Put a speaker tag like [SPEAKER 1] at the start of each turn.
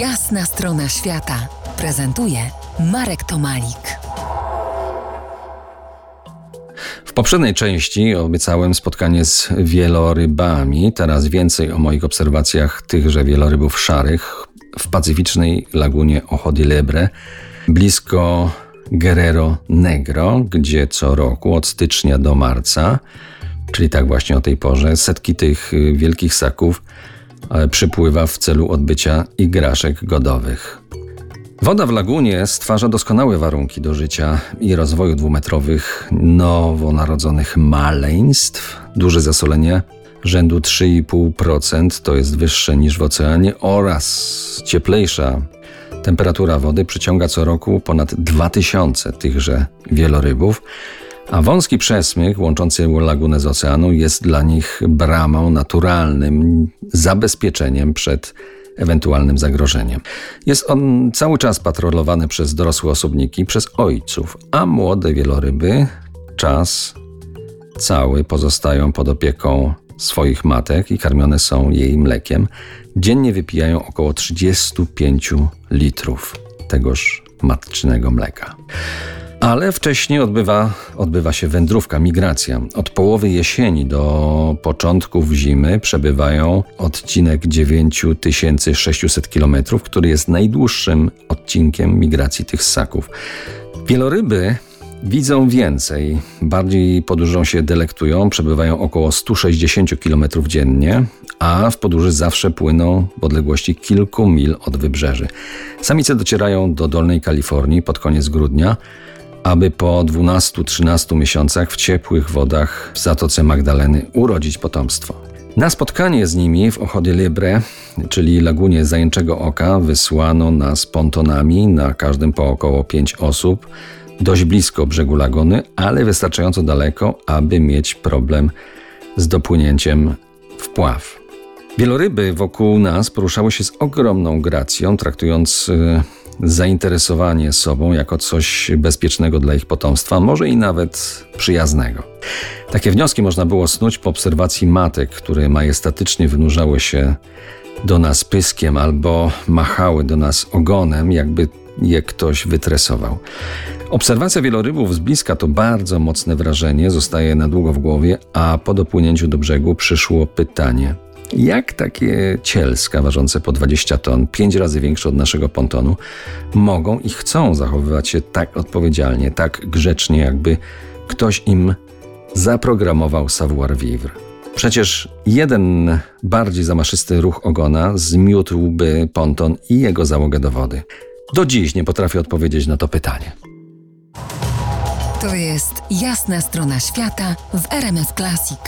[SPEAKER 1] Jasna strona świata prezentuje Marek Tomalik.
[SPEAKER 2] W poprzedniej części obiecałem spotkanie z wielorybami. Teraz więcej o moich obserwacjach tychże wielorybów szarych w pacyficznej lagunie Ojo de Lebre, blisko Guerrero Negro, gdzie co roku od stycznia do marca, czyli tak właśnie o tej porze, setki tych wielkich ssaków przypływa w celu odbycia igraszek godowych. Woda w lagunie stwarza doskonałe warunki do życia i rozwoju dwumetrowych nowonarodzonych maleństw. Duże zasolenie rzędu 3,5% to jest wyższe niż w oceanie oraz cieplejsza temperatura wody przyciąga co roku ponad 2000 tychże wielorybów, a wąski przesmyk łączący lagunę z oceanu jest dla nich bramą naturalnym zabezpieczeniem przed ewentualnym zagrożeniem. Jest on cały czas patrolowany przez dorosłe osobniki, przez ojców, a młode wieloryby czas cały pozostają pod opieką swoich matek i karmione są jej mlekiem. Dziennie wypijają około 35 litrów tegoż matczynego mleka. Ale wcześniej odbywa, odbywa się wędrówka, migracja. Od połowy jesieni do początków zimy przebywają odcinek 9600 km, który jest najdłuższym odcinkiem migracji tych ssaków. Wieloryby widzą więcej, bardziej podróżą się delektują, przebywają około 160 km dziennie, a w podróży zawsze płyną w odległości kilku mil od wybrzeży. Samice docierają do Dolnej Kalifornii pod koniec grudnia, aby po 12-13 miesiącach w ciepłych wodach w Zatoce Magdaleny urodzić potomstwo. Na spotkanie z nimi w Ochody Libre, czyli lagunie Zajęczego Oka, wysłano nas pontonami, na każdym po około 5 osób, dość blisko brzegu lagony, ale wystarczająco daleko, aby mieć problem z dopłynięciem w pław. Wieloryby wokół nas poruszały się z ogromną gracją, traktując y, zainteresowanie sobą jako coś bezpiecznego dla ich potomstwa, może i nawet przyjaznego. Takie wnioski można było snuć po obserwacji matek, które majestatycznie wynurzały się do nas pyskiem albo machały do nas ogonem, jakby je ktoś wytresował. Obserwacja wielorybów z bliska to bardzo mocne wrażenie, zostaje na długo w głowie, a po dopłynięciu do brzegu przyszło pytanie – jak takie cielska ważące po 20 ton, pięć razy większe od naszego pontonu, mogą i chcą zachowywać się tak odpowiedzialnie, tak grzecznie, jakby ktoś im zaprogramował savoir-vivre? Przecież jeden bardziej zamaszysty ruch ogona zmiótłby ponton i jego załogę do wody. Do dziś nie potrafię odpowiedzieć na to pytanie.
[SPEAKER 1] To jest jasna strona świata w RMS Classic.